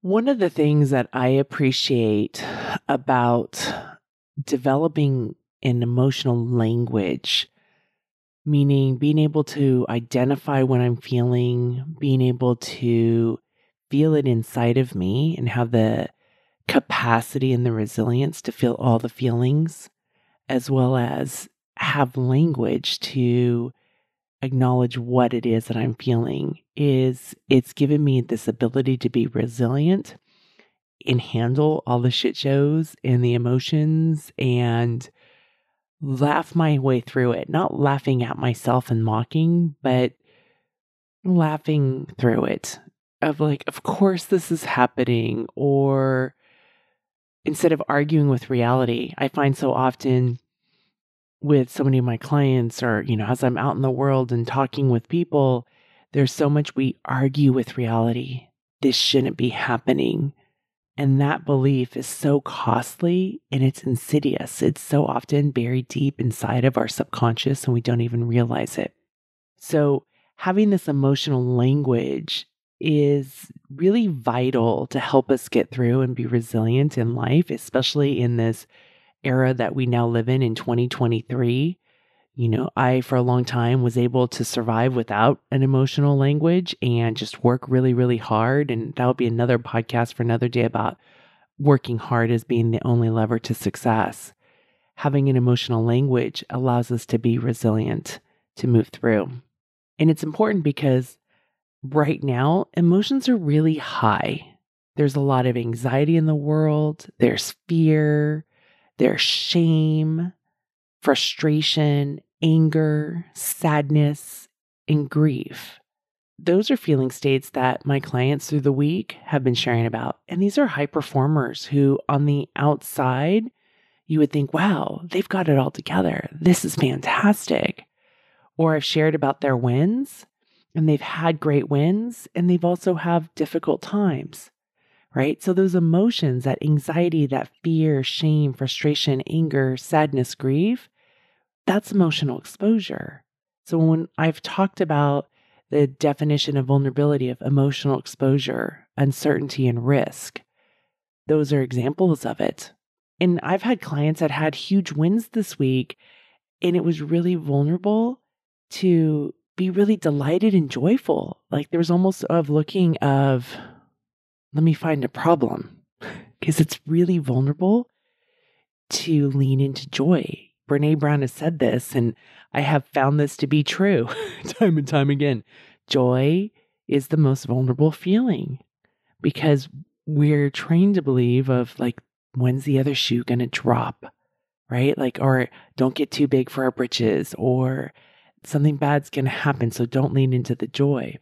One of the things that I appreciate about developing an emotional language, meaning being able to identify what I'm feeling, being able to feel it inside of me, and have the capacity and the resilience to feel all the feelings, as well as have language to acknowledge what it is that I'm feeling is it's given me this ability to be resilient and handle all the shit shows and the emotions and laugh my way through it. Not laughing at myself and mocking, but laughing through it. Of like, of course this is happening, or instead of arguing with reality, I find so often with so many of my clients or you know as i'm out in the world and talking with people there's so much we argue with reality. This shouldn't be happening. And that belief is so costly and it's insidious. It's so often buried deep inside of our subconscious and we don't even realize it. So having this emotional language is really vital to help us get through and be resilient in life especially in this era that we now live in in 2023. You know, I, for a long time, was able to survive without an emotional language and just work really, really hard. And that would be another podcast for another day about working hard as being the only lever to success. Having an emotional language allows us to be resilient, to move through. And it's important because right now, emotions are really high. There's a lot of anxiety in the world, there's fear, there's shame, frustration, anger, sadness, and grief. Those are feeling states that my clients through the week have been sharing about. And these are high performers who, on the outside, you would think, wow, they've got it all together. This is fantastic. Or I've shared about their wins and they've had great wins and they've also have difficult times right? So those emotions, that anxiety, that fear, shame, frustration, anger, sadness, grief, that's emotional exposure. So when I've talked about the definition of vulnerability of emotional exposure, uncertainty, and risk, those are examples of it. And I've had clients that had huge wins this week, and it was really vulnerable to be really delighted and joyful. Like there was almost of looking of let me find a problem because it's really vulnerable to lean into joy. Brene Brown has said this, and I have found this to be true time and time again. Joy is the most vulnerable feeling because we're trained to believe of like, when's the other shoe going to drop? Right? Like, or don't get too big for our britches, or something bad's going to happen. So don't lean into the joy.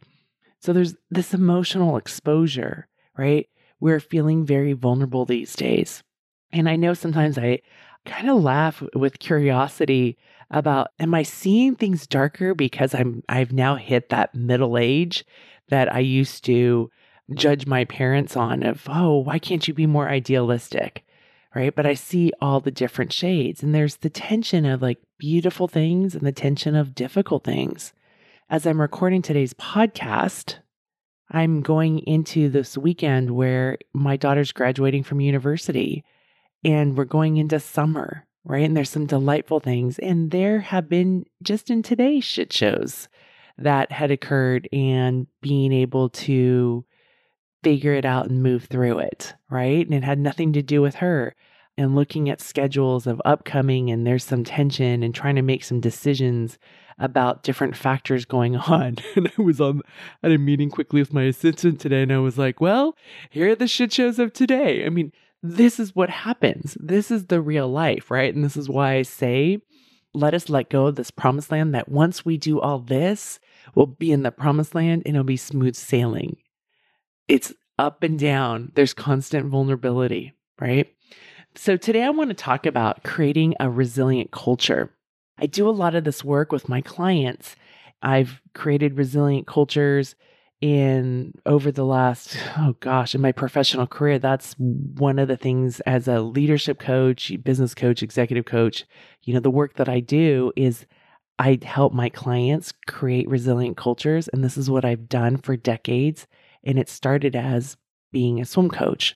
So there's this emotional exposure right? We're feeling very vulnerable these days. And I know sometimes I kind of laugh with curiosity about am I seeing things darker because I'm I've now hit that middle age that I used to judge my parents on of oh why can't you be more idealistic right but I see all the different shades and there's the tension of like beautiful things and the tension of difficult things as I'm recording today's podcast I'm going into this weekend where my daughter's graduating from university and we're going into summer, right? And there's some delightful things. And there have been just in today's shit shows that had occurred and being able to figure it out and move through it, right? And it had nothing to do with her. And looking at schedules of upcoming, and there's some tension and trying to make some decisions about different factors going on. And I was on at a meeting quickly with my assistant today, and I was like, well, here are the shit shows of today. I mean, this is what happens. This is the real life, right? And this is why I say, let us let go of this promised land that once we do all this, we'll be in the promised land and it'll be smooth sailing. It's up and down. There's constant vulnerability, right? So today I want to talk about creating a resilient culture. I do a lot of this work with my clients. I've created resilient cultures in over the last oh gosh in my professional career that's one of the things as a leadership coach business coach executive coach you know the work that i do is i help my clients create resilient cultures and this is what i've done for decades and it started as being a swim coach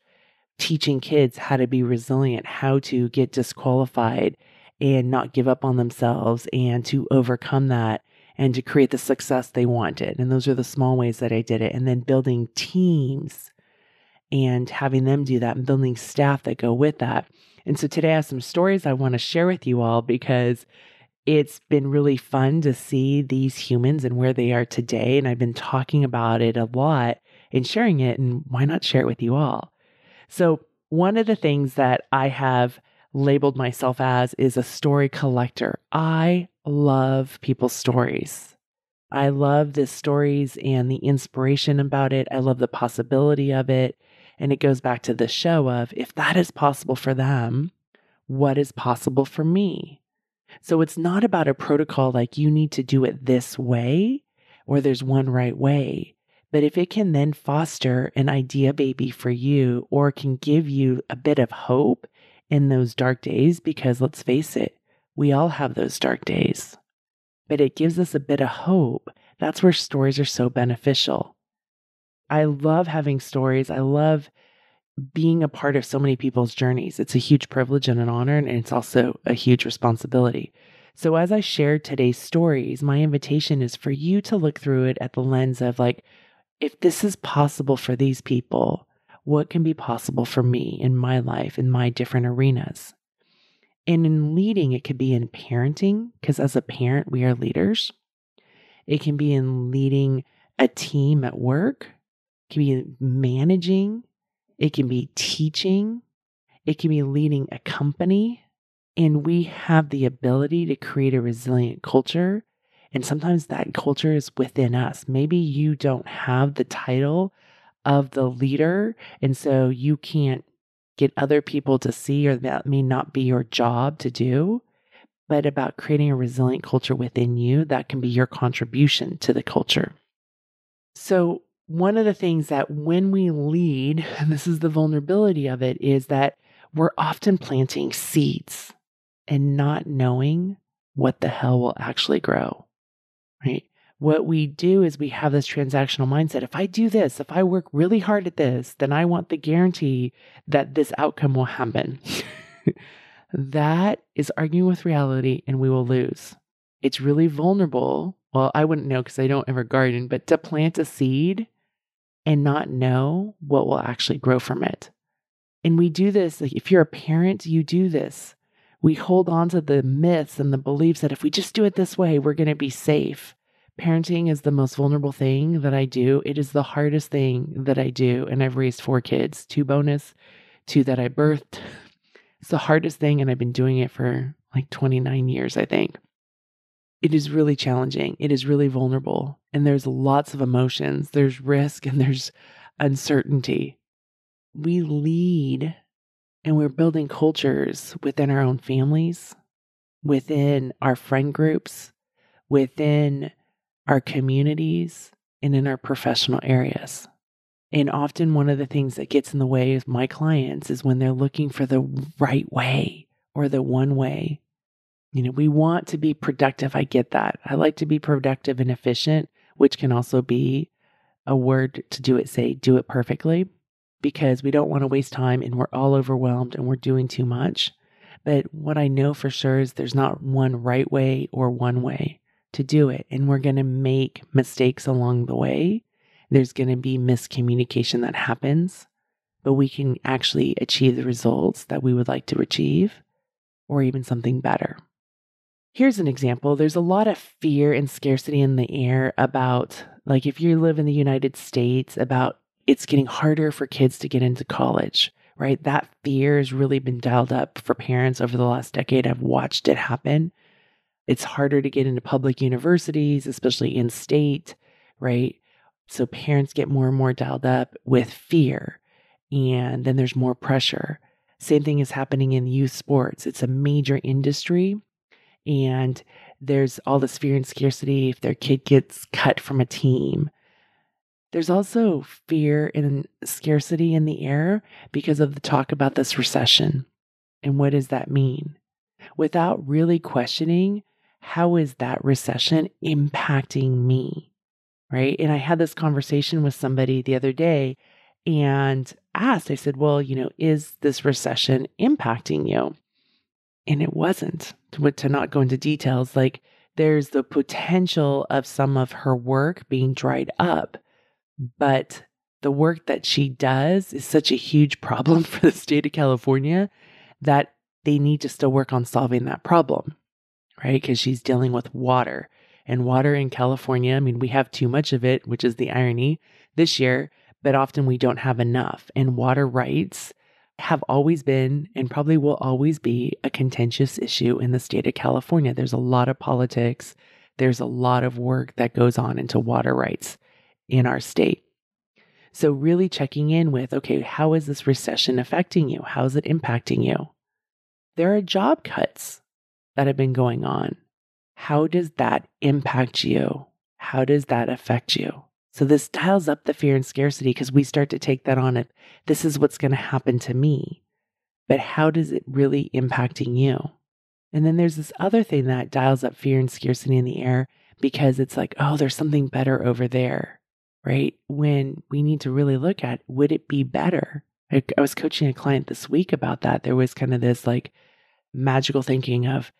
teaching kids how to be resilient how to get disqualified and not give up on themselves and to overcome that and to create the success they wanted. And those are the small ways that I did it. And then building teams and having them do that and building staff that go with that. And so today I have some stories I want to share with you all because it's been really fun to see these humans and where they are today. And I've been talking about it a lot and sharing it. And why not share it with you all? So, one of the things that I have labeled myself as is a story collector. I love people's stories. I love the stories and the inspiration about it. I love the possibility of it. And it goes back to the show of if that is possible for them, what is possible for me? So it's not about a protocol like you need to do it this way or there's one right way. But if it can then foster an idea baby for you or can give you a bit of hope in those dark days, because let's face it, we all have those dark days, but it gives us a bit of hope. That's where stories are so beneficial. I love having stories. I love being a part of so many people's journeys. It's a huge privilege and an honor, and it's also a huge responsibility. So, as I share today's stories, my invitation is for you to look through it at the lens of like, if this is possible for these people, what can be possible for me in my life, in my different arenas? And in leading, it could be in parenting, because as a parent, we are leaders. It can be in leading a team at work, it can be managing, it can be teaching, it can be leading a company. And we have the ability to create a resilient culture. And sometimes that culture is within us. Maybe you don't have the title of the leader. And so you can't get other people to see, or that may not be your job to do, but about creating a resilient culture within you that can be your contribution to the culture. So, one of the things that when we lead, and this is the vulnerability of it, is that we're often planting seeds and not knowing what the hell will actually grow, right? What we do is we have this transactional mindset. If I do this, if I work really hard at this, then I want the guarantee that this outcome will happen. that is arguing with reality and we will lose. It's really vulnerable. Well, I wouldn't know because I don't ever garden, but to plant a seed and not know what will actually grow from it. And we do this, like if you're a parent, you do this. We hold on to the myths and the beliefs that if we just do it this way, we're going to be safe parenting is the most vulnerable thing that I do. It is the hardest thing that I do. And I've raised four kids, two bonus, two that I birthed. It's the hardest thing. And I've been doing it for like 29 years, I think. It is really challenging. It is really vulnerable. And there's lots of emotions. There's risk and there's uncertainty. We lead and we're building cultures within our own families, within our friend groups, within our communities, and in our professional areas. And often, one of the things that gets in the way of my clients is when they're looking for the right way or the one way. You know, we want to be productive. I get that. I like to be productive and efficient, which can also be a word to do it, say, do it perfectly, because we don't want to waste time and we're all overwhelmed and we're doing too much. But what I know for sure is there's not one right way or one way to do it. And we're going to make mistakes along the way. There's going to be miscommunication that happens, but we can actually achieve the results that we would like to achieve or even something better. Here's an example there's a lot of fear and scarcity in the air about, like, if you live in the United States, about it's getting harder for kids to get into college, right? That fear has really been dialed up for parents over the last decade. I've watched it happen. It's harder to get into public universities, especially in state, right? So parents get more and more dialed up with fear, and then there's more pressure. Same thing is happening in youth sports. It's a major industry, and there's all this fear and scarcity if their kid gets cut from a team. There's also fear and scarcity in the air because of the talk about this recession. And what does that mean? Without really questioning, how is that recession impacting me? Right. And I had this conversation with somebody the other day and asked, I said, well, you know, is this recession impacting you? And it wasn't. To, to not go into details, like there's the potential of some of her work being dried up, but the work that she does is such a huge problem for the state of California that they need to still work on solving that problem, right? Because she's dealing with water. And water in California, I mean, we have too much of it, which is the irony this year, but often we don't have enough. And water rights have always been and probably will always be a contentious issue in the state of California. There's a lot of politics, there's a lot of work that goes on into water rights in our state. So, really checking in with okay, how is this recession affecting you? How is it impacting you? There are job cuts that have been going on. How does that impact you? How does that affect you? So this dials up the fear and scarcity because we start to take that on it. This is what's going to happen to me. But how does it really impacting you? And then there's this other thing that dials up fear and scarcity in the air because it's like, oh, there's something better over there, right? When we need to really look at would it be better? I, I was coaching a client this week about that. There was kind of this like magical thinking of,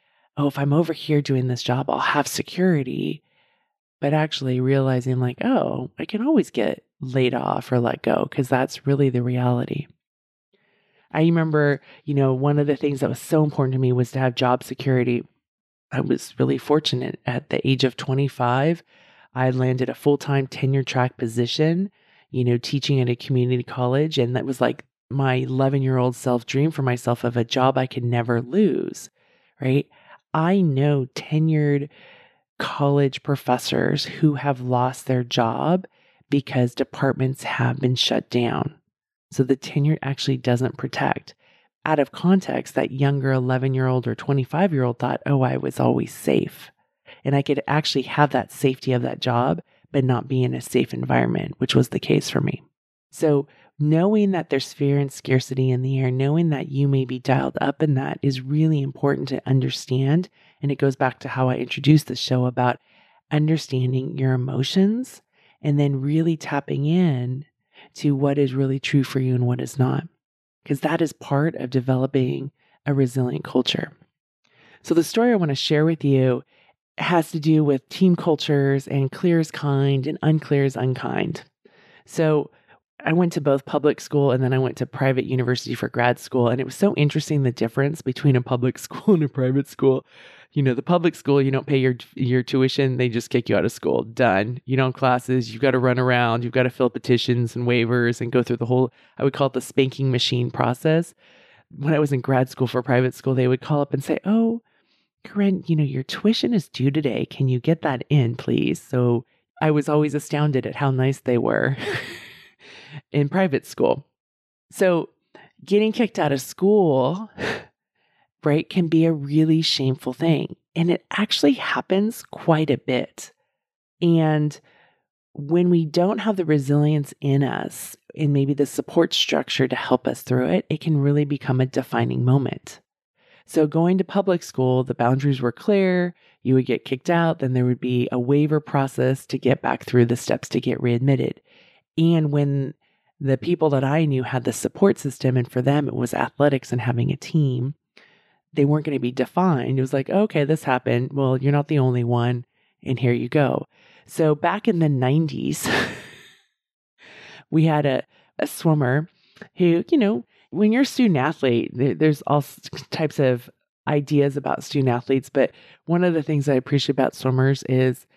oh, if I'm over here doing this job, I'll have security but actually realizing like, oh, I can always get laid off or let go because that's really the reality. I remember, you know, one of the things that was so important to me was to have job security. I was really fortunate at the age of 25. I landed a full time tenure track position, you know, teaching at a community college. And that was like my 11 year old self dream for myself of a job I could never lose, right? I know tenured college professors who have lost their job because departments have been shut down. So the tenure actually doesn't protect. Out of context, that younger 11 year old or 25 year old thought, oh, I was always safe. And I could actually have that safety of that job, but not be in a safe environment, which was the case for me. So knowing that there's fear and scarcity in the air, knowing that you may be dialed up in that is really important to understand. And it goes back to how I introduced the show about understanding your emotions and then really tapping in to what is really true for you and what is not. Because that is part of developing a resilient culture. So, the story I want to share with you has to do with team cultures and clear is kind and unclear is unkind. So, I went to both public school and then I went to private university for grad school. And it was so interesting the difference between a public school and a private school. You know, the public school, you don't pay your your tuition, they just kick you out of school. Done. You don't classes, you've got to run around, you've got to fill petitions and waivers and go through the whole, I would call it the spanking machine process. When I was in grad school for private school, they would call up and say, Oh, Corinne, you know, your tuition is due today. Can you get that in, please? So I was always astounded at how nice they were. in private school. So, getting kicked out of school, right, can be a really shameful thing. And it actually happens quite a bit. And when we don't have the resilience in us and maybe the support structure to help us through it, it can really become a defining moment. So, going to public school, the boundaries were clear. You would get kicked out, then there would be a waiver process to get back through the steps to get readmitted. And when the people that I knew had the support system, and for them, it was athletics and having a team. They weren't going to be defined. It was like, okay, this happened. Well, you're not the only one, and here you go. So back in the 90s, we had a, a swimmer who, you know, when you're a student athlete, there's all types of ideas about student athletes. But one of the things I appreciate about swimmers is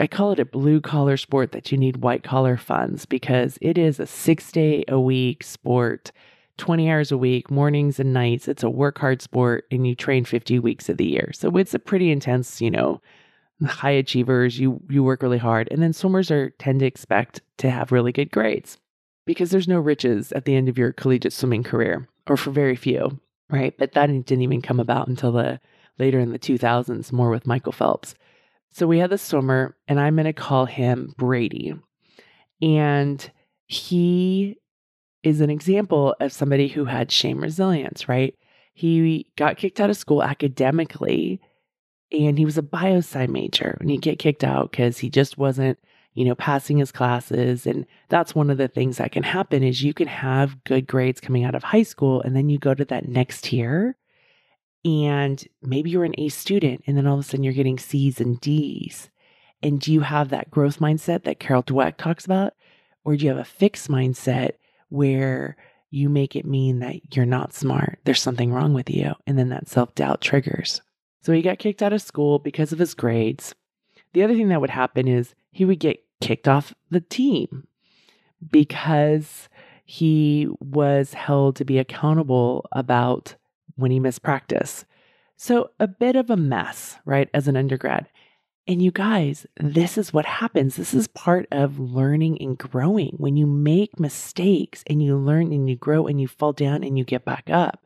I call it a blue collar sport that you need white collar funds because it is a six day a week sport, 20 hours a week, mornings and nights. It's a work hard sport and you train 50 weeks of the year. So it's a pretty intense, you know, high achievers, you you work really hard. And then swimmers are tend to expect to have really good grades because there's no riches at the end of your collegiate swimming career or for very few, right? But that didn't even come about until the later in the 2000s more with Michael Phelps. So we had the swimmer and I'm going to call him Brady. And he is an example of somebody who had shame resilience, right? He got kicked out of school academically and he was a biosci major and he get kicked out because he just wasn't you know passing his classes and that's one of the things that can happen is you can have good grades coming out of high school and then you go to that next tier and maybe you're an A student and then all of a sudden you're getting C's and D's. And do you have that growth mindset that Carol Dweck talks about? Or do you have a fixed mindset where you make it mean that you're not smart? There's something wrong with you. And then that self doubt triggers. So he got kicked out of school because of his grades. The other thing that would happen is he would get kicked off the team because he was held to be accountable about when he missed practice. So, a bit of a mess, right, as an undergrad. And you guys, this is what happens. This is part of learning and growing. When you make mistakes and you learn and you grow and you fall down and you get back up,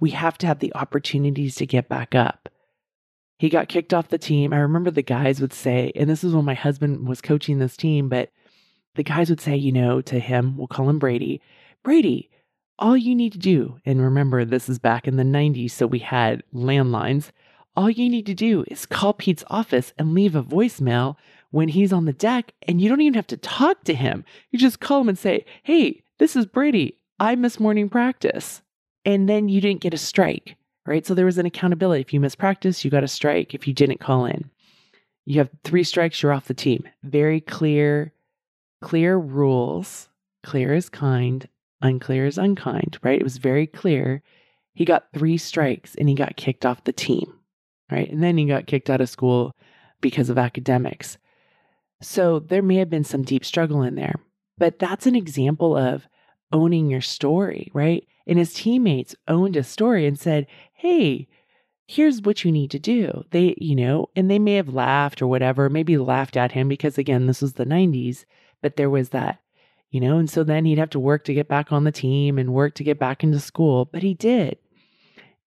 we have to have the opportunities to get back up. He got kicked off the team. I remember the guys would say, and this is when my husband was coaching this team, but the guys would say, you know, to him, we'll call him Brady, Brady, all you need to do, and remember, this is back in the 90s, so we had landlines. All you need to do is call Pete's office and leave a voicemail when he's on the deck, and you don't even have to talk to him. You just call him and say, Hey, this is Brady. I miss morning practice. And then you didn't get a strike right? So there was an accountability. If you miss practice, you got a strike. If you didn't call in, you have three strikes, you're off the team. Very clear, clear rules. Clear is kind, unclear is unkind, right? It was very clear. He got three strikes and he got kicked off the team, right? And then he got kicked out of school because of academics. So there may have been some deep struggle in there, but that's an example of owning your story, right? And his teammates owned a story and said, Hey, here's what you need to do. They, you know, and they may have laughed or whatever, maybe laughed at him because, again, this was the 90s, but there was that, you know, and so then he'd have to work to get back on the team and work to get back into school, but he did.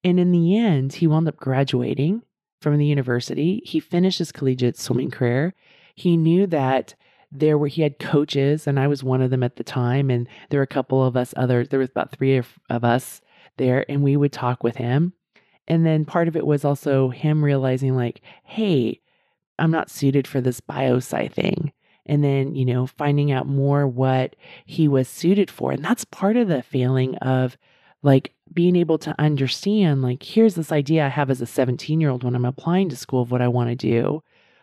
And in the end, he wound up graduating from the university. He finished his collegiate swimming career. He knew that there were he had coaches and I was one of them at the time and there were a couple of us others there was about 3 of, of us there and we would talk with him and then part of it was also him realizing like hey I'm not suited for this biosci thing and then you know finding out more what he was suited for and that's part of the feeling of like being able to understand like here's this idea I have as a 17 year old when I'm applying to school of what I want to do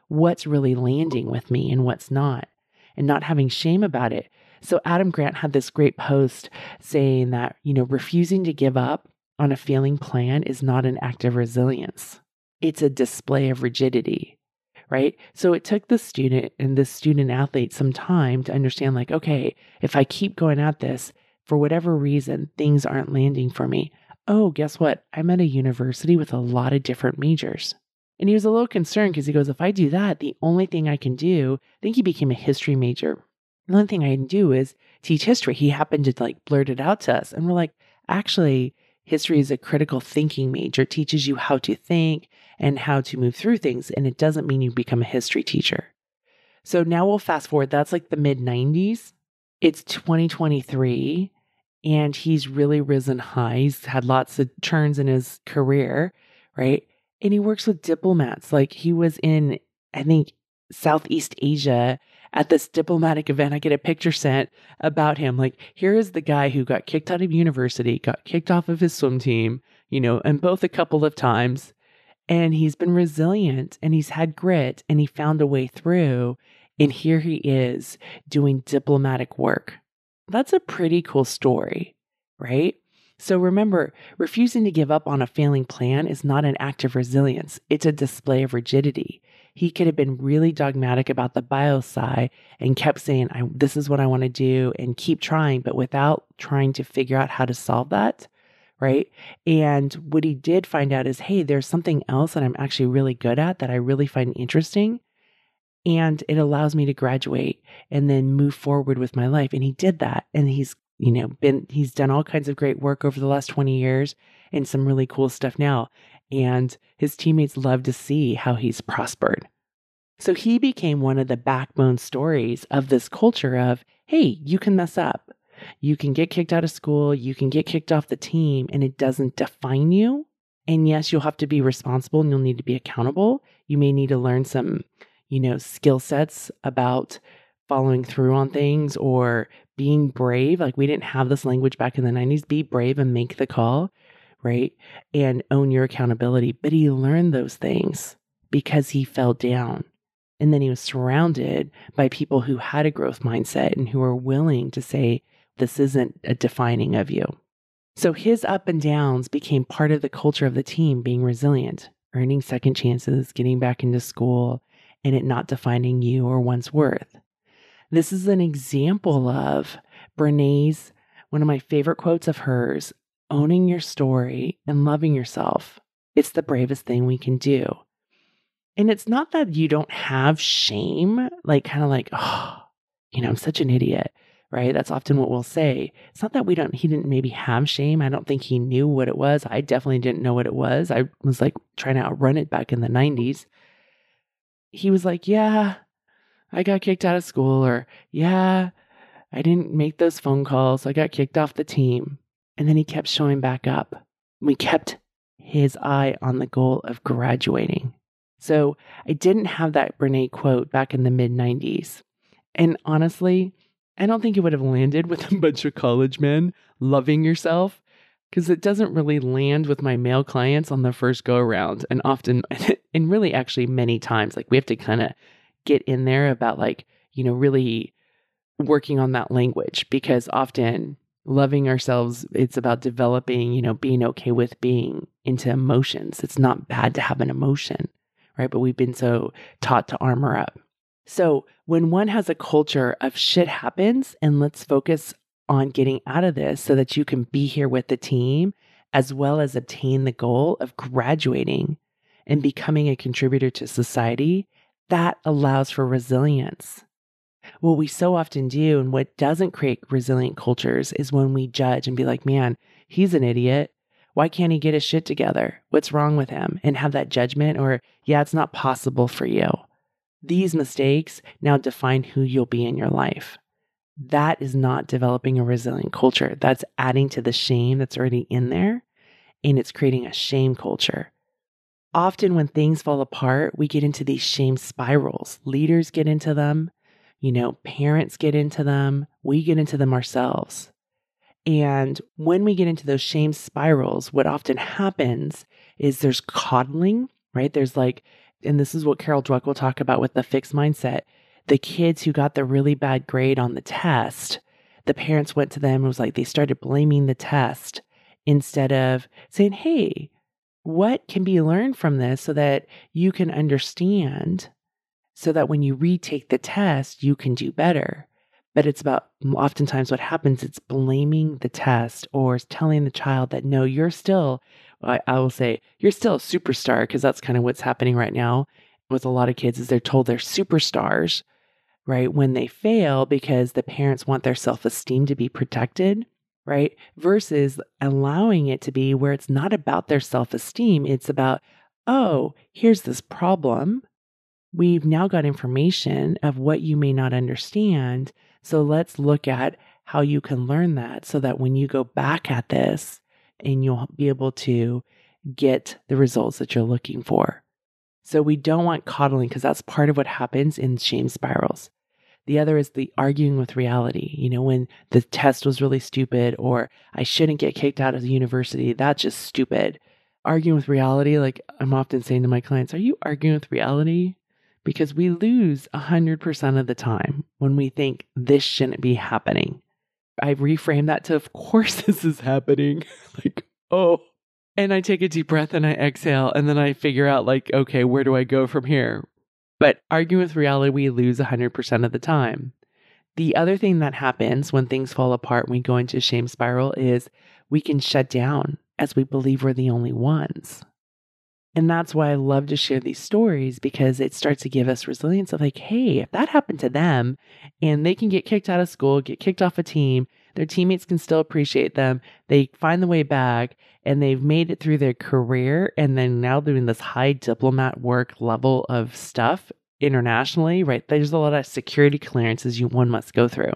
what's really landing with me and what's not and not having shame about it. So Adam Grant had this great post saying that, you know, refusing to give up on a failing plan is not an act of resilience. It's a display of rigidity, right? So it took the student and the student athlete some time to understand like, okay, if I keep going at this, for whatever reason, things aren't landing for me. Oh, guess what? I'm at a university with a lot of different majors. And he was a little concerned because he goes, if I do that, the only thing I can do, I think he became a history major. The only thing I can do is teach history. He happened to like blurt it out to us. And we're like, actually, history is a critical thinking major. It teaches you how to think and how to move through things. And it doesn't mean you become a history teacher. So now we'll fast forward. That's like the mid 90s. It's 2023 and he's really risen high. He's had lots of turns in his career, right? and he works with diplomats. Like he was in, I think, Southeast Asia at this diplomatic event. I get a picture sent about him. Like, here is the guy who got kicked out of university, got kicked off of his swim team, you know, and both a couple of times. And he's been resilient and he's had grit and he found a way through. And here he is doing diplomatic work. That's a pretty cool story, right? So remember, refusing to give up on a failing plan is not an act of resilience, it's a display of rigidity. He could have been really dogmatic about the biosci and kept saying, This is what I want to do, and keep trying, but without trying to figure out how to solve that, right? And what he did find out is hey, there's something else that I'm actually really good at that I really find interesting. And it allows me to graduate and then move forward with my life. And he did that. And he's, you know, been, he's done all kinds of great work over the last 20 years and some really cool stuff now. And his teammates love to see how he's prospered. So he became one of the backbone stories of this culture of, hey, you can mess up. You can get kicked out of school, you can get kicked off the team, and it doesn't define you. And yes, you'll have to be responsible and you'll need to be accountable. You may need to learn some, you know, skill sets about following through on things or being brave. Like we didn't have this language back in the 90s. Be brave and make the call, right? And own your accountability. But he learned those things because he fell down. And then he was surrounded by people who had a growth mindset and who were willing to say, this isn't a defining of you. So his up and downs became part of the culture of the team being resilient, earning second chances, getting back into school, and it not defining you or one's worth. This is an example of Brene's, one of my favorite quotes of hers owning your story and loving yourself. It's the bravest thing we can do. And it's not that you don't have shame, like kind of like, oh, you know, I'm such an idiot, right? That's often what we'll say. It's not that we don't, he didn't maybe have shame. I don't think he knew what it was. I definitely didn't know what it was. I was like trying to outrun it back in the 90s. He was like, yeah, I got kicked out of school, or yeah, I didn't make those phone calls. I got kicked off the team. And then he kept showing back up. We kept his eye on the goal of graduating. So I didn't have that Brene quote back in the mid 90s. And honestly, I don't think it would have landed with a bunch of college men loving yourself because it doesn't really land with my male clients on the first go around. And often, and really actually many times, like we have to kind of get in there about like, you know, really working on that language because often loving ourselves, it's about developing, you know, being okay with being into emotions. It's not bad to have an emotion right? But we've been so taught to armor up. So when one has a culture of shit happens and let's focus on getting out of this so that you can be here with the team as well as obtain the goal of graduating and becoming a contributor to society, that allows for resilience. What we so often do and what doesn't create resilient cultures is when we judge and be like, man, he's an idiot. Why can't he get his shit together? What's wrong with him? And have that judgment or, yeah, it's not possible for you. These mistakes now define who you'll be in your life. That is not developing a resilient culture. That's adding to the shame that's already in there, and it's creating a shame culture. Often, when things fall apart, we get into these shame spirals. Leaders get into them, you know, parents get into them, we get into them ourselves. And when we get into those shame spirals, what often happens is there's coddling, right? There's like, and this is what Carol Dweck will talk about with the fixed mindset. The kids who got the really bad grade on the test, the parents went to them and was like, they started blaming the test instead of saying, hey, what can be learned from this so that you can understand so that when you retake the test, you can do better but it's about oftentimes what happens it's blaming the test or telling the child that no you're still i, I will say you're still a superstar because that's kind of what's happening right now with a lot of kids is they're told they're superstars right when they fail because the parents want their self-esteem to be protected right versus allowing it to be where it's not about their self-esteem it's about oh here's this problem. We've now got information of what you may not understand so let's look at how you can learn that so that when you go back at this and you'll be able to get the results that you're looking for. So we don't want coddling because that's part of what happens in shame spirals. The other is the arguing with reality. You know, when the test was really stupid or I shouldn't get kicked out of the university, that's just stupid. Arguing with reality, like I'm often saying to my clients, are you arguing with reality? Because we lose 100% of the time when we think this shouldn't be happening. I reframe that to, of course, this is happening. like, oh. And I take a deep breath and I exhale, and then I figure out, like, okay, where do I go from here? But arguing with reality, we lose 100% of the time. The other thing that happens when things fall apart, when we go into shame spiral, is we can shut down as we believe we're the only ones. And that's why I love to share these stories because it starts to give us resilience of like, hey, if that happened to them and they can get kicked out of school, get kicked off a team, their teammates can still appreciate them, they find the way back and they've made it through their career and then now doing this high diplomat work level of stuff internationally, right? There's a lot of security clearances you one must go through.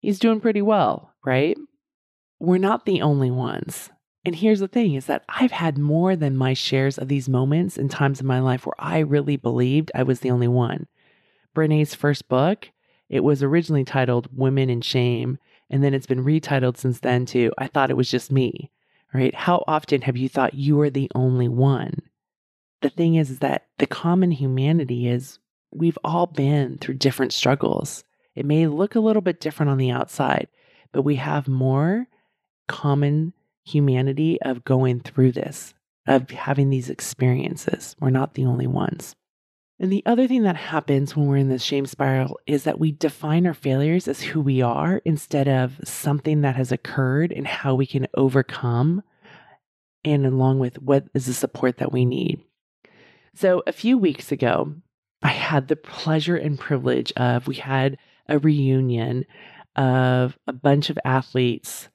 He's doing pretty well, right? We're not the only ones. And here's the thing is that I've had more than my shares of these moments and times in my life where I really believed I was the only one. Brene's first book, it was originally titled Women in Shame, and then it's been retitled since then to I Thought It Was Just Me. Right? How often have you thought you were the only one? The thing is, is that the common humanity is we've all been through different struggles. It may look a little bit different on the outside, but we have more common humanity of going through this, of having these experiences. We're not the only ones. And the other thing that happens when we're in this shame spiral is that we define our failures as who we are instead of something that has occurred and how we can overcome, and along with what is the support that we need. So, a few weeks ago, I had the pleasure and privilege of we had a reunion of a bunch of athletes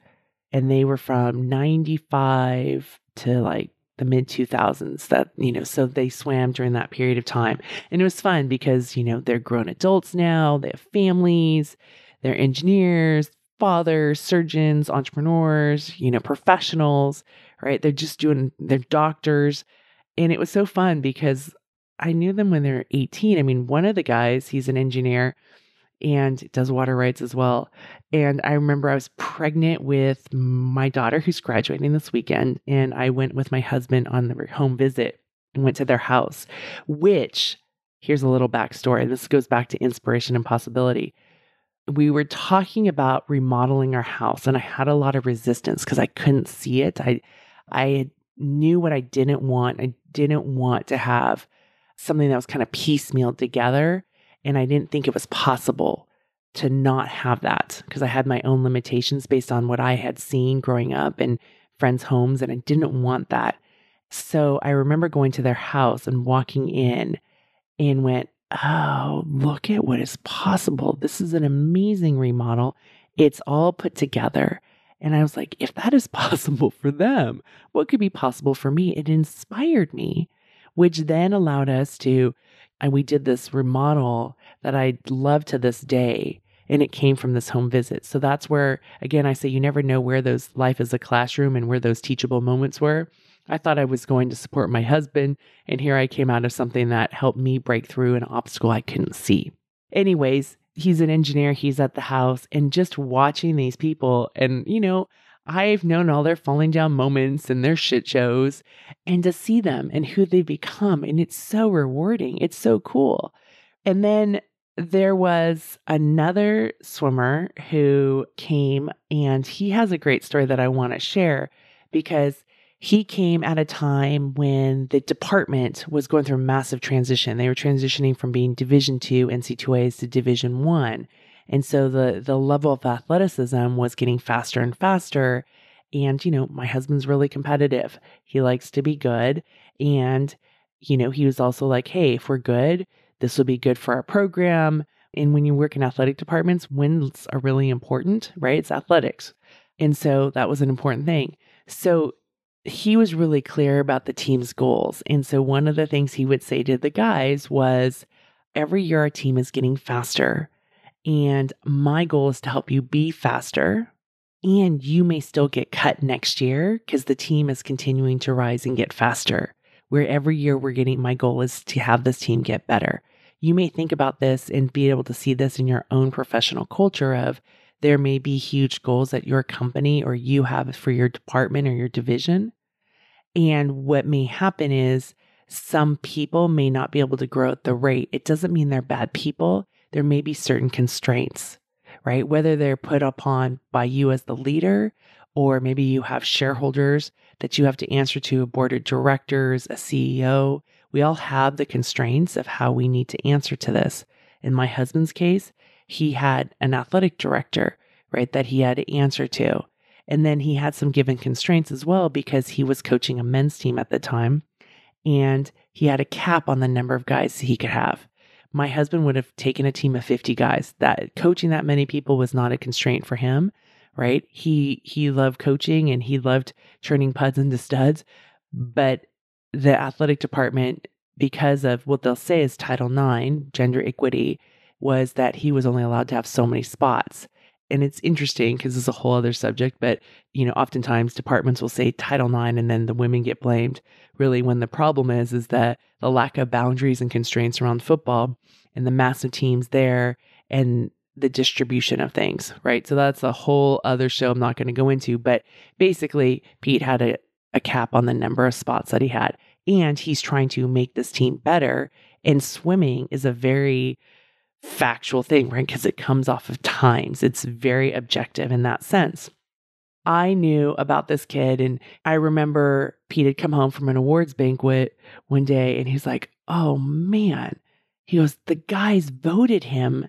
and they were from 95 to like the mid 2000s that you know so they swam during that period of time. And it was fun because you know they're grown adults now they have families they're engineers fathers surgeons entrepreneurs you know professionals right? They're just doing they're doctors. And it was so fun because i knew them when they were 18 i mean one of the guys he's an engineer and does water rights as well. And I remember I was pregnant with my daughter who's graduating this weekend, and I went with my husband on the home visit and went to their house, which here's a little backstory. And this goes back to inspiration and possibility. We were talking about remodeling our house, and I had a lot of resistance because I couldn't see it. I I knew what I didn't want. I didn't want to have something that was kind of piecemeal together and I didn't think it was possible to not have that because I had my own limitations based on what I had seen growing up in friends' homes, and I didn't want that. So I remember going to their house and walking in and went, Oh, look at what is possible. This is an amazing remodel. It's all put together. And I was like, if that is possible for them, what could be possible for me? It inspired me, which then allowed us to and we did this remodel that I love to this day. And it came from this home visit. So that's where, again, I say you never know where those life as a classroom and where those teachable moments were. I thought I was going to support my husband. And here I came out of something that helped me break through an obstacle I couldn't see. Anyways, he's an engineer, he's at the house, and just watching these people, and you know, I've known all their falling down moments and their shit shows and to see them and who they become. And it's so rewarding. It's so cool. And then there was another swimmer who came and he has a great story that I want to share because he came at a time when the department was going through a massive transition. They were transitioning from being Division 2 NCAA's to Division 1 and so the the level of athleticism was getting faster and faster. And, you know, my husband's really competitive. He likes to be good. And, you know, he was also like, hey, if we're good, this will be good for our program. And when you work in athletic departments, wins are really important, right? It's athletics. And so that was an important thing. So he was really clear about the team's goals. And so one of the things he would say to the guys was every year our team is getting faster. And my goal is to help you be faster. And you may still get cut next year because the team is continuing to rise and get faster. Where every year we're getting, my goal is to have this team get better. You may think about this and be able to see this in your own professional culture of there may be huge goals that your company or you have for your department or your division. And what may happen is some people may not be able to grow at the rate. It doesn't mean they're bad people there may be certain constraints, right? Whether they're put upon by you as the leader, or maybe you have shareholders that you have to answer to, a board of directors, a CEO. We all have the constraints of how we need to answer to this. In my husband's case, he had an athletic director, right, that he had to answer to. And then he had some given constraints as well because he was coaching a men's team at the time and he had a cap on the number of guys he could have. My husband would have taken a team of 50 guys. That coaching that many people was not a constraint for him, right? He he loved coaching and he loved turning puds into studs, but the athletic department because of what they'll say is Title IX, gender equity, was that he was only allowed to have so many spots. And it's interesting because it's a whole other subject, but you know, oftentimes departments will say Title IX and then the women get blamed. Really, when the problem is, is that the lack of boundaries and constraints around football and the massive teams there and the distribution of things, right? So that's a whole other show I'm not going to go into. But basically, Pete had a, a cap on the number of spots that he had, and he's trying to make this team better. And swimming is a very factual thing, right? Because it comes off of times. It's very objective in that sense. I knew about this kid, and I remember Pete had come home from an awards banquet one day, and he's like, Oh man. He goes, The guys voted him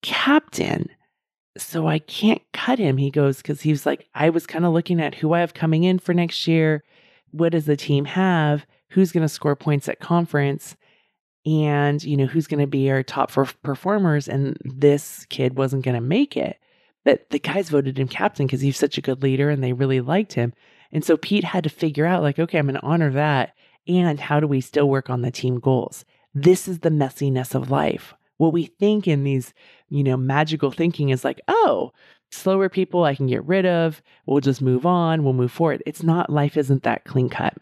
captain. So I can't cut him. He goes, because he was like, I was kind of looking at who I have coming in for next year. What does the team have? Who's going to score points at conference? And you know who's going to be our top four performers and this kid wasn't going to make it. But the guys voted him captain because he's such a good leader and they really liked him. And so pete had to figure out like okay i'm going to honor that and how do we still work on the team goals? This is the messiness of life. What we think in these you know magical thinking is like oh slower people i can get rid of. We'll just move on. We'll move forward. It's not life isn't that clean cut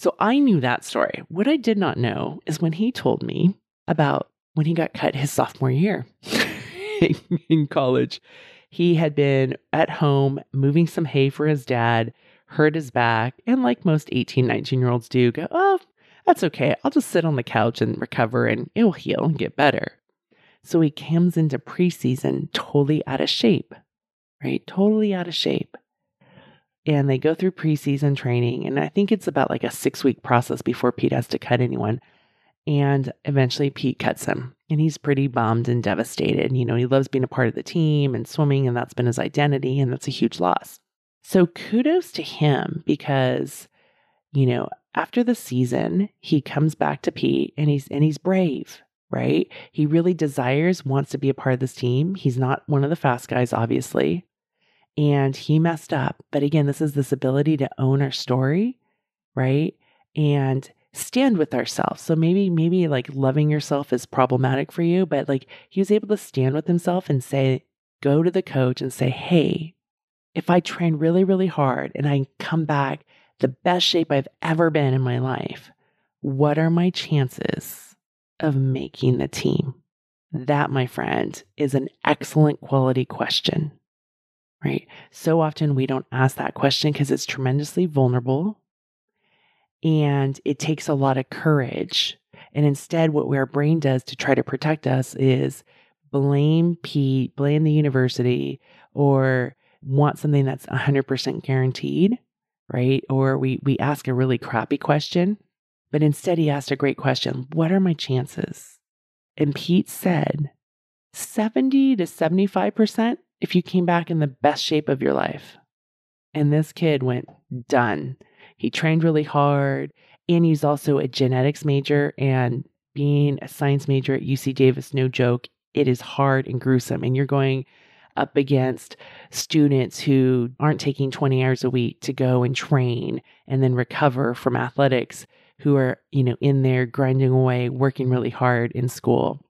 so I knew that story. What I did not know is when he told me about when he got cut his sophomore year in college. He had been at home moving some hay for his dad, hurt his back, and like most 18, 19 year olds do, go, oh, that's okay. I'll just sit on the couch and recover and it'll heal and get better. So he comes into preseason totally out of shape, right? Totally out of shape and they go through preseason training. And I think it's about like a six week process before Pete has to cut anyone. And eventually Pete cuts him and he's pretty bummed and devastated. You know, he loves being a part of the team and swimming, and that's been his identity, and that's a huge loss. So kudos to him because, you know, after the season, he comes back to Pete and he's and he's brave, right? He really desires, wants to be a part of this team. He's not one of the fast guys, obviously and he messed up. But again, this is this ability to own our story, right? And stand with ourselves. So maybe, maybe like loving yourself is problematic for you, but like he was able to stand with himself and say, go to the coach and say, hey, if I train really, really hard and I come back the best shape I've ever been in my life, what are my chances of making the team? That, my friend, is an excellent quality question right? So often we don't ask that question because it's tremendously vulnerable and it takes a lot of courage. And instead, what our brain does to try to protect us is blame Pete, blame the university, or want something that's 100% guaranteed, right? Or we, we ask a really crappy question, but instead he asked a great question What are my chances? And Pete said 70 to 75% if you came back in the best shape of your life. And this kid went done. He trained really hard, and he's also a genetics major. And being a science major at UC Davis, no joke, it is hard and gruesome. And you're going up against students who aren't taking 20 hours a week to go and train and then recover from athletics, who are, you know, in there grinding away, working really hard in school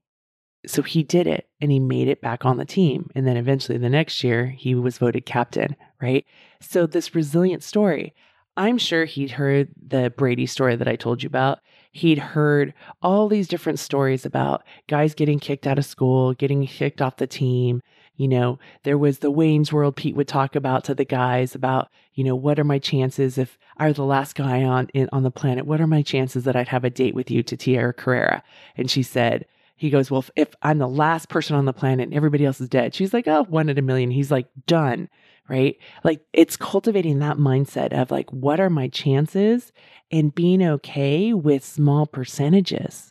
so he did it and he made it back on the team. And then eventually the next year, he was voted captain, right? So, this resilient story, I'm sure he'd heard the Brady story that I told you about. He'd heard all these different stories about guys getting kicked out of school, getting kicked off the team. You know, there was the Wayne's World Pete would talk about to the guys about, you know, what are my chances if I were the last guy on in, on the planet? What are my chances that I'd have a date with you to Tia Carrere? And she said, he goes, Well, if, I'm the last person on the planet and everybody else is dead, she's like, Oh, one in a million. He's like, Done. Right. Like it's cultivating that mindset of like, what are my chances and being okay with small percentages.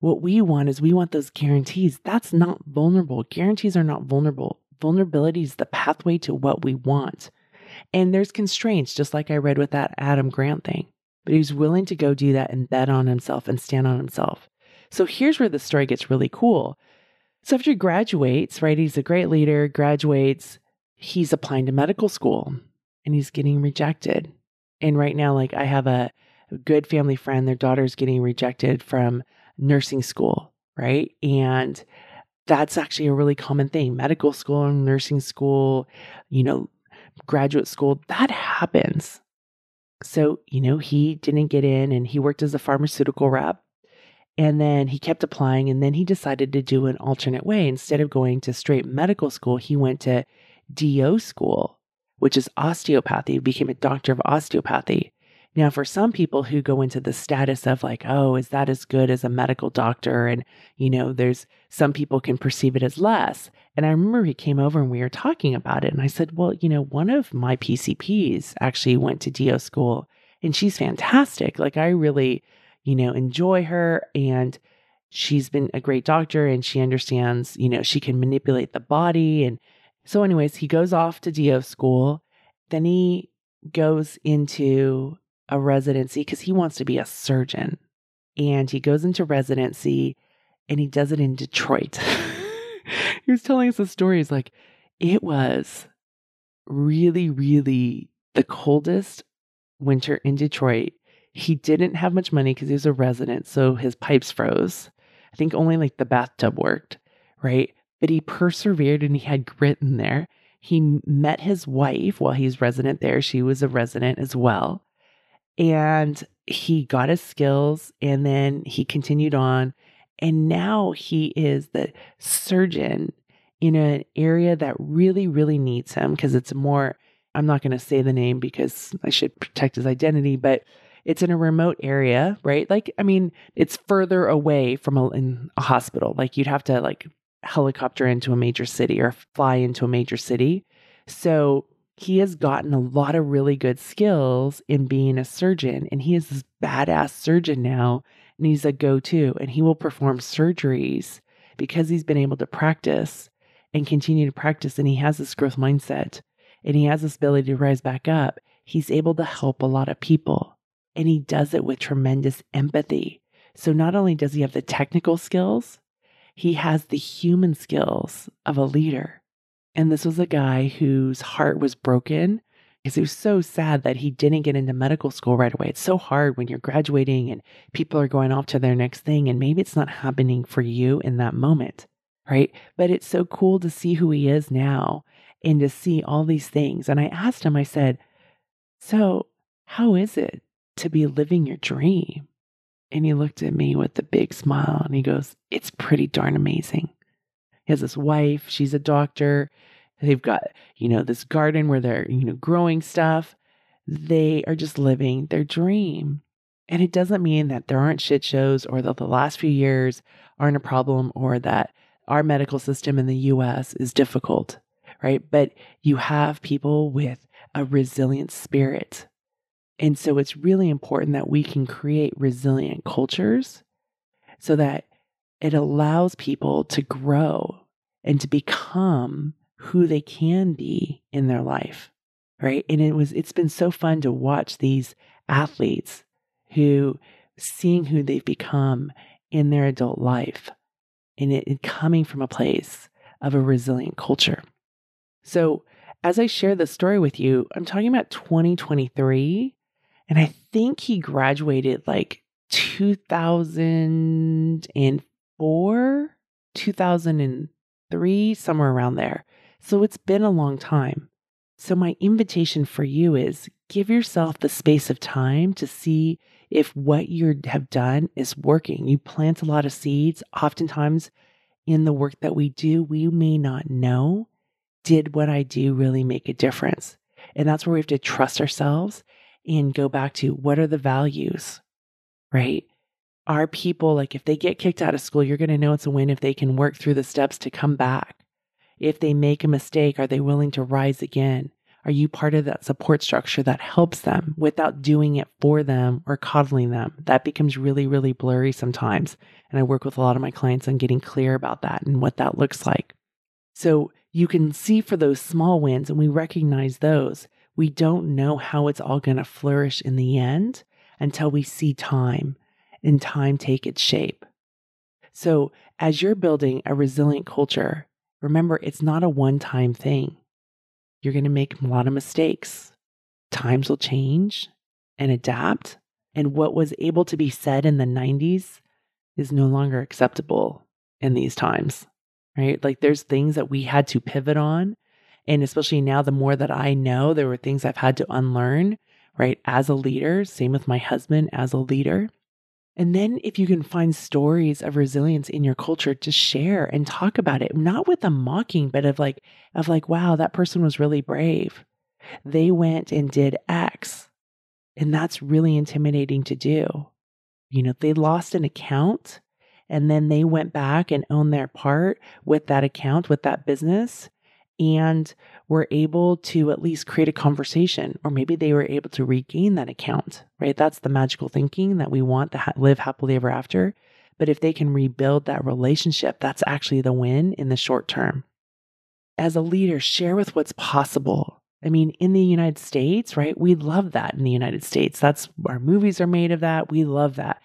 What we want is we want those guarantees. That's not vulnerable. Guarantees are not vulnerable. Vulnerability is the pathway to what we want. And there's constraints, just like I read with that Adam Grant thing. But he was willing to go do that and bet on himself and stand on himself. So here's where the story gets really cool. So after he graduates, right, he's a great leader, graduates, he's applying to medical school and he's getting rejected. And right now, like I have a, good family friend, their daughter's getting rejected from nursing school, right? And that's actually a really common thing. Medical school, and nursing school, you know, graduate school, that happens. So, you know, he didn't get in and he worked as a pharmaceutical rep. And then he kept applying and then he decided to do an alternate way. Instead of going to straight medical school, he went to DO school, which is osteopathy, he became a doctor of osteopathy. Now, for some people who go into the status of like, oh, is that as good as a medical doctor? And, you know, there's some people can perceive it as less. And I remember he came over and we were talking about it. And I said, well, you know, one of my PCPs actually went to DO school and she's fantastic. Like, I really, you know, enjoy her. And she's been a great doctor and she understands, you know, she can manipulate the body. And so, anyways, he goes off to DO school. Then he goes into a residency because he wants to be a surgeon. And he goes into residency and he does it in Detroit. he was telling us the story. He's like, it was really, really the coldest winter in Detroit. He didn't have much money because he was a resident, so his pipes froze. I think only like the bathtub worked, right? But he persevered and he had grit in there. He met his wife while he's resident there. She was a resident as well and he got his skills and then he continued on and now he is the surgeon in an area that really really needs him because it's more i'm not going to say the name because i should protect his identity but it's in a remote area right? Like i mean it's further away from a, a hospital. Like you'd have to like helicopter into a major city or fly into a major city. So he has gotten a lot of really good skills in being a surgeon and he is this badass surgeon now and he's a go-to and he will perform surgeries because he's been able to practice and continue to practice and he has this growth mindset and he has this ability to rise back up. He's able to help a lot of people and he does it with tremendous empathy so not only does he have the technical skills he has the human skills of a leader and this was a guy whose heart was broken because he was so sad that he didn't get into medical school right away. It's so hard when you're graduating and people are going off to their next thing, and maybe it's not happening for you in that moment, right? But it's so cool to see who he is now and to see all these things. And I asked him, I said, So, how is it to be living your dream? And he looked at me with a big smile and he goes, It's pretty darn amazing. He has this wife, she's a doctor. They've got, you know, this garden where they're, you know, growing stuff. They are just living their dream. And it doesn't mean that there aren't shit shows or that the last few years aren't a problem or that our medical system in the US is difficult, right? But you have people with a resilient spirit. And so it's really important that we can create resilient cultures so that it allows people to grow and to become who they can be in their life. Right. And it was, it's been so fun to watch these athletes who seeing who they've become in their adult life and it, coming from a place of a resilient culture. So, as I share this story with you, I'm talking about 2023. And I think he graduated like 2004, 2003, somewhere around there. So it's been a long time. So, my invitation for you is give yourself the space of time to see if what you have done is working. You plant a lot of seeds. Oftentimes, in the work that we do, we may not know did what I do really make a difference? And that's where we have to trust ourselves and go back to what are the values, right? Are people like, if they get kicked out of school, you're going to know it's a win if they can work through the steps to come back. If they make a mistake, are they willing to rise again? Are you part of that support structure that helps them without doing it for them or coddling them? That becomes really, really blurry sometimes. And I work with a lot of my clients on getting clear about that and what that looks like. So you can see for those small wins, and we recognize those. We don't know how it's all going to flourish in the end until we see time and time take its shape. So, as you're building a resilient culture, remember it's not a one time thing. You're going to make a lot of mistakes. Times will change and adapt. And what was able to be said in the 90s is no longer acceptable in these times, right? Like there's things that we had to pivot on. And especially now, the more that I know, there were things I've had to unlearn, right? As a leader, same with my husband as a leader. And then if you can find stories of resilience in your culture to share and talk about it, not with a mocking, but of like, of like, wow, that person was really brave. They went and did X. And that's really intimidating to do. You know, they lost an account and then they went back and owned their part with that account, with that business, and were able to at least create a conversation, or maybe they were able to regain that account, right? That's the magical thinking that we want to ha- live happily ever after. But if they can rebuild that relationship, that's actually the win in the short term. As a leader, share with what's possible. I mean, in the United States, right? We love that in the United States. That's our movies are made of that. We love that.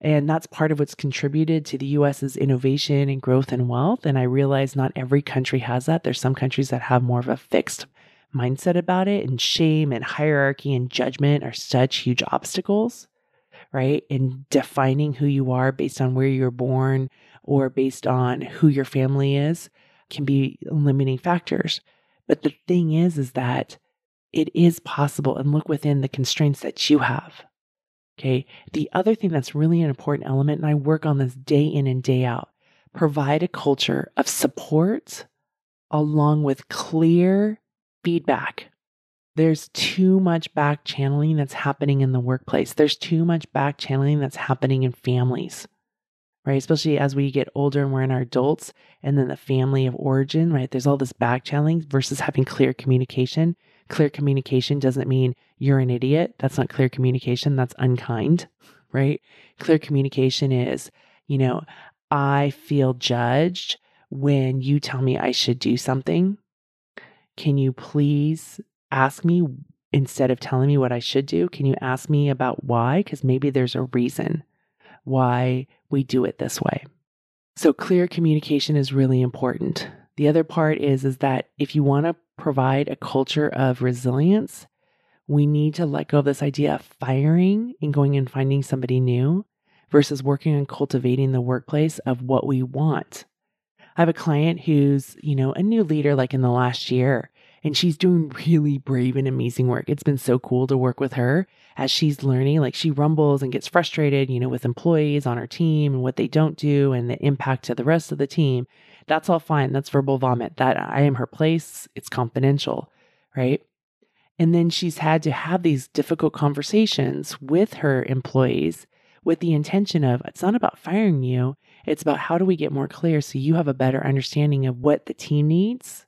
And that's part of what's contributed to the US's innovation and growth and wealth. And I realize not every country has that. There's some countries that have more of a fixed mindset about it, and shame and hierarchy and judgment are such huge obstacles, right? In defining who you are based on where you're born or based on who your family is can be limiting factors. But the thing is, is that it is possible and look within the constraints that you have. Okay. The other thing that's really an important element, and I work on this day in and day out, provide a culture of support along with clear feedback. There's too much back channeling that's happening in the workplace. There's too much back channeling that's happening in families, right? Especially as we get older and we're in our adults and then the family of origin, right? There's all this back channeling versus having clear communication. Clear communication doesn't mean you're an idiot. That's not clear communication. That's unkind, right? Clear communication is, you know, I feel judged when you tell me I should do something. Can you please ask me instead of telling me what I should do? Can you ask me about why? Because maybe there's a reason why we do it this way. So clear communication is really important. The other part is is that if you want to provide a culture of resilience, we need to let go of this idea of firing and going and finding somebody new versus working on cultivating the workplace of what we want. I have a client who's, you know, a new leader like in the last year, and she's doing really brave and amazing work. It's been so cool to work with her as she's learning. Like she rumbles and gets frustrated, you know, with employees on her team and what they don't do and the impact to the rest of the team. That's all fine. That's verbal vomit. That I am her place. It's confidential, right? And then she's had to have these difficult conversations with her employees with the intention of it's not about firing you, it's about how do we get more clear so you have a better understanding of what the team needs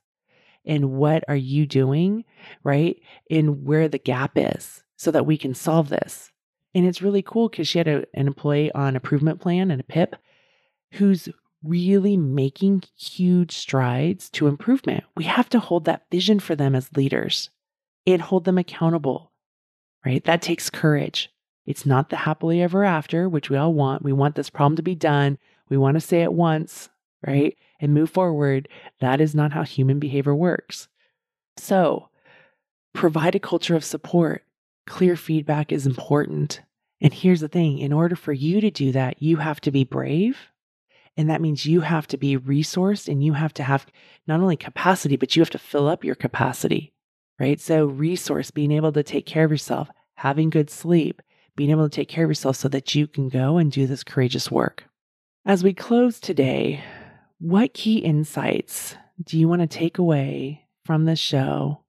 and what are you doing, right? And where the gap is so that we can solve this. And it's really cool because she had a, an employee on improvement plan and a PIP who's really making huge strides to improvement. We have to hold that vision for them as leaders and hold them accountable, right? That takes courage. It's not the happily ever after, which we all want. We want this problem to be done. We want to say it once, right? And move forward. That is not how human behavior works. So, provide a culture of support. Clear feedback is important. And here's the thing in order for you to do that, you have to be brave. And that means you have to be resourced and you have to have not only capacity, but you have to fill up your capacity right? So, resource, being able to take care of yourself, having good sleep, being able to take care of yourself so that you can go and do this courageous work. As we close today, what key insights do you want to take away from this show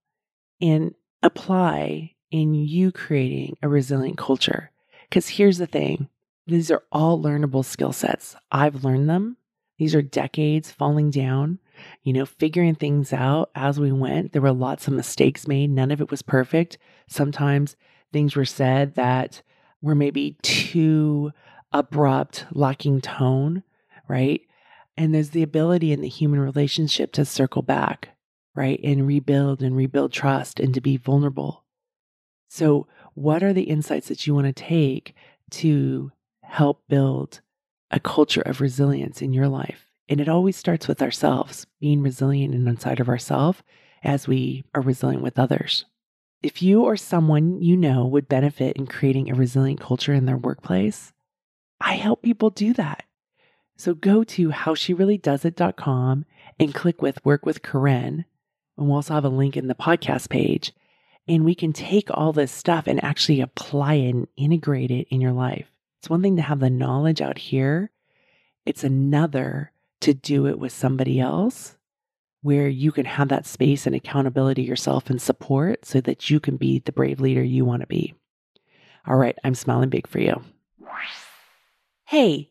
and apply in you creating a resilient culture? Because here's the thing these are all learnable skill sets. I've learned them. These are decades falling down you know, figuring things out as we went. There were lots of mistakes made. None of it was perfect. Sometimes things were said that were maybe too abrupt, lacking tone, right? And there's the ability in the human relationship to circle back, right? And rebuild and rebuild trust and to be vulnerable. So, what are the insights that you want to take to help build a culture of resilience in your life? And it always starts with ourselves, being resilient and inside of ourselves as we are resilient with others. If you or someone you know would benefit in creating a resilient culture in their workplace, I help people do that. So go to howshereallydoesit.com and click with Work with Koren. And we'll also have a link in the podcast page. And we can take all this stuff and actually apply it and integrate it in your life. It's one thing to have the knowledge out here, it's another to do it with somebody else where you can have that space and accountability yourself and support so that you can be the brave leader you want to be. All right, I'm smiling big for you. Hey,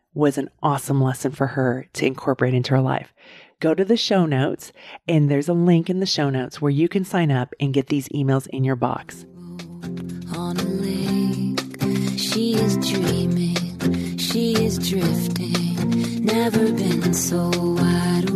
was an awesome lesson for her to incorporate into her life. Go to the show notes, and there's a link in the show notes where you can sign up and get these emails in your box. On a lake, she is dreaming, she is drifting, never been so wide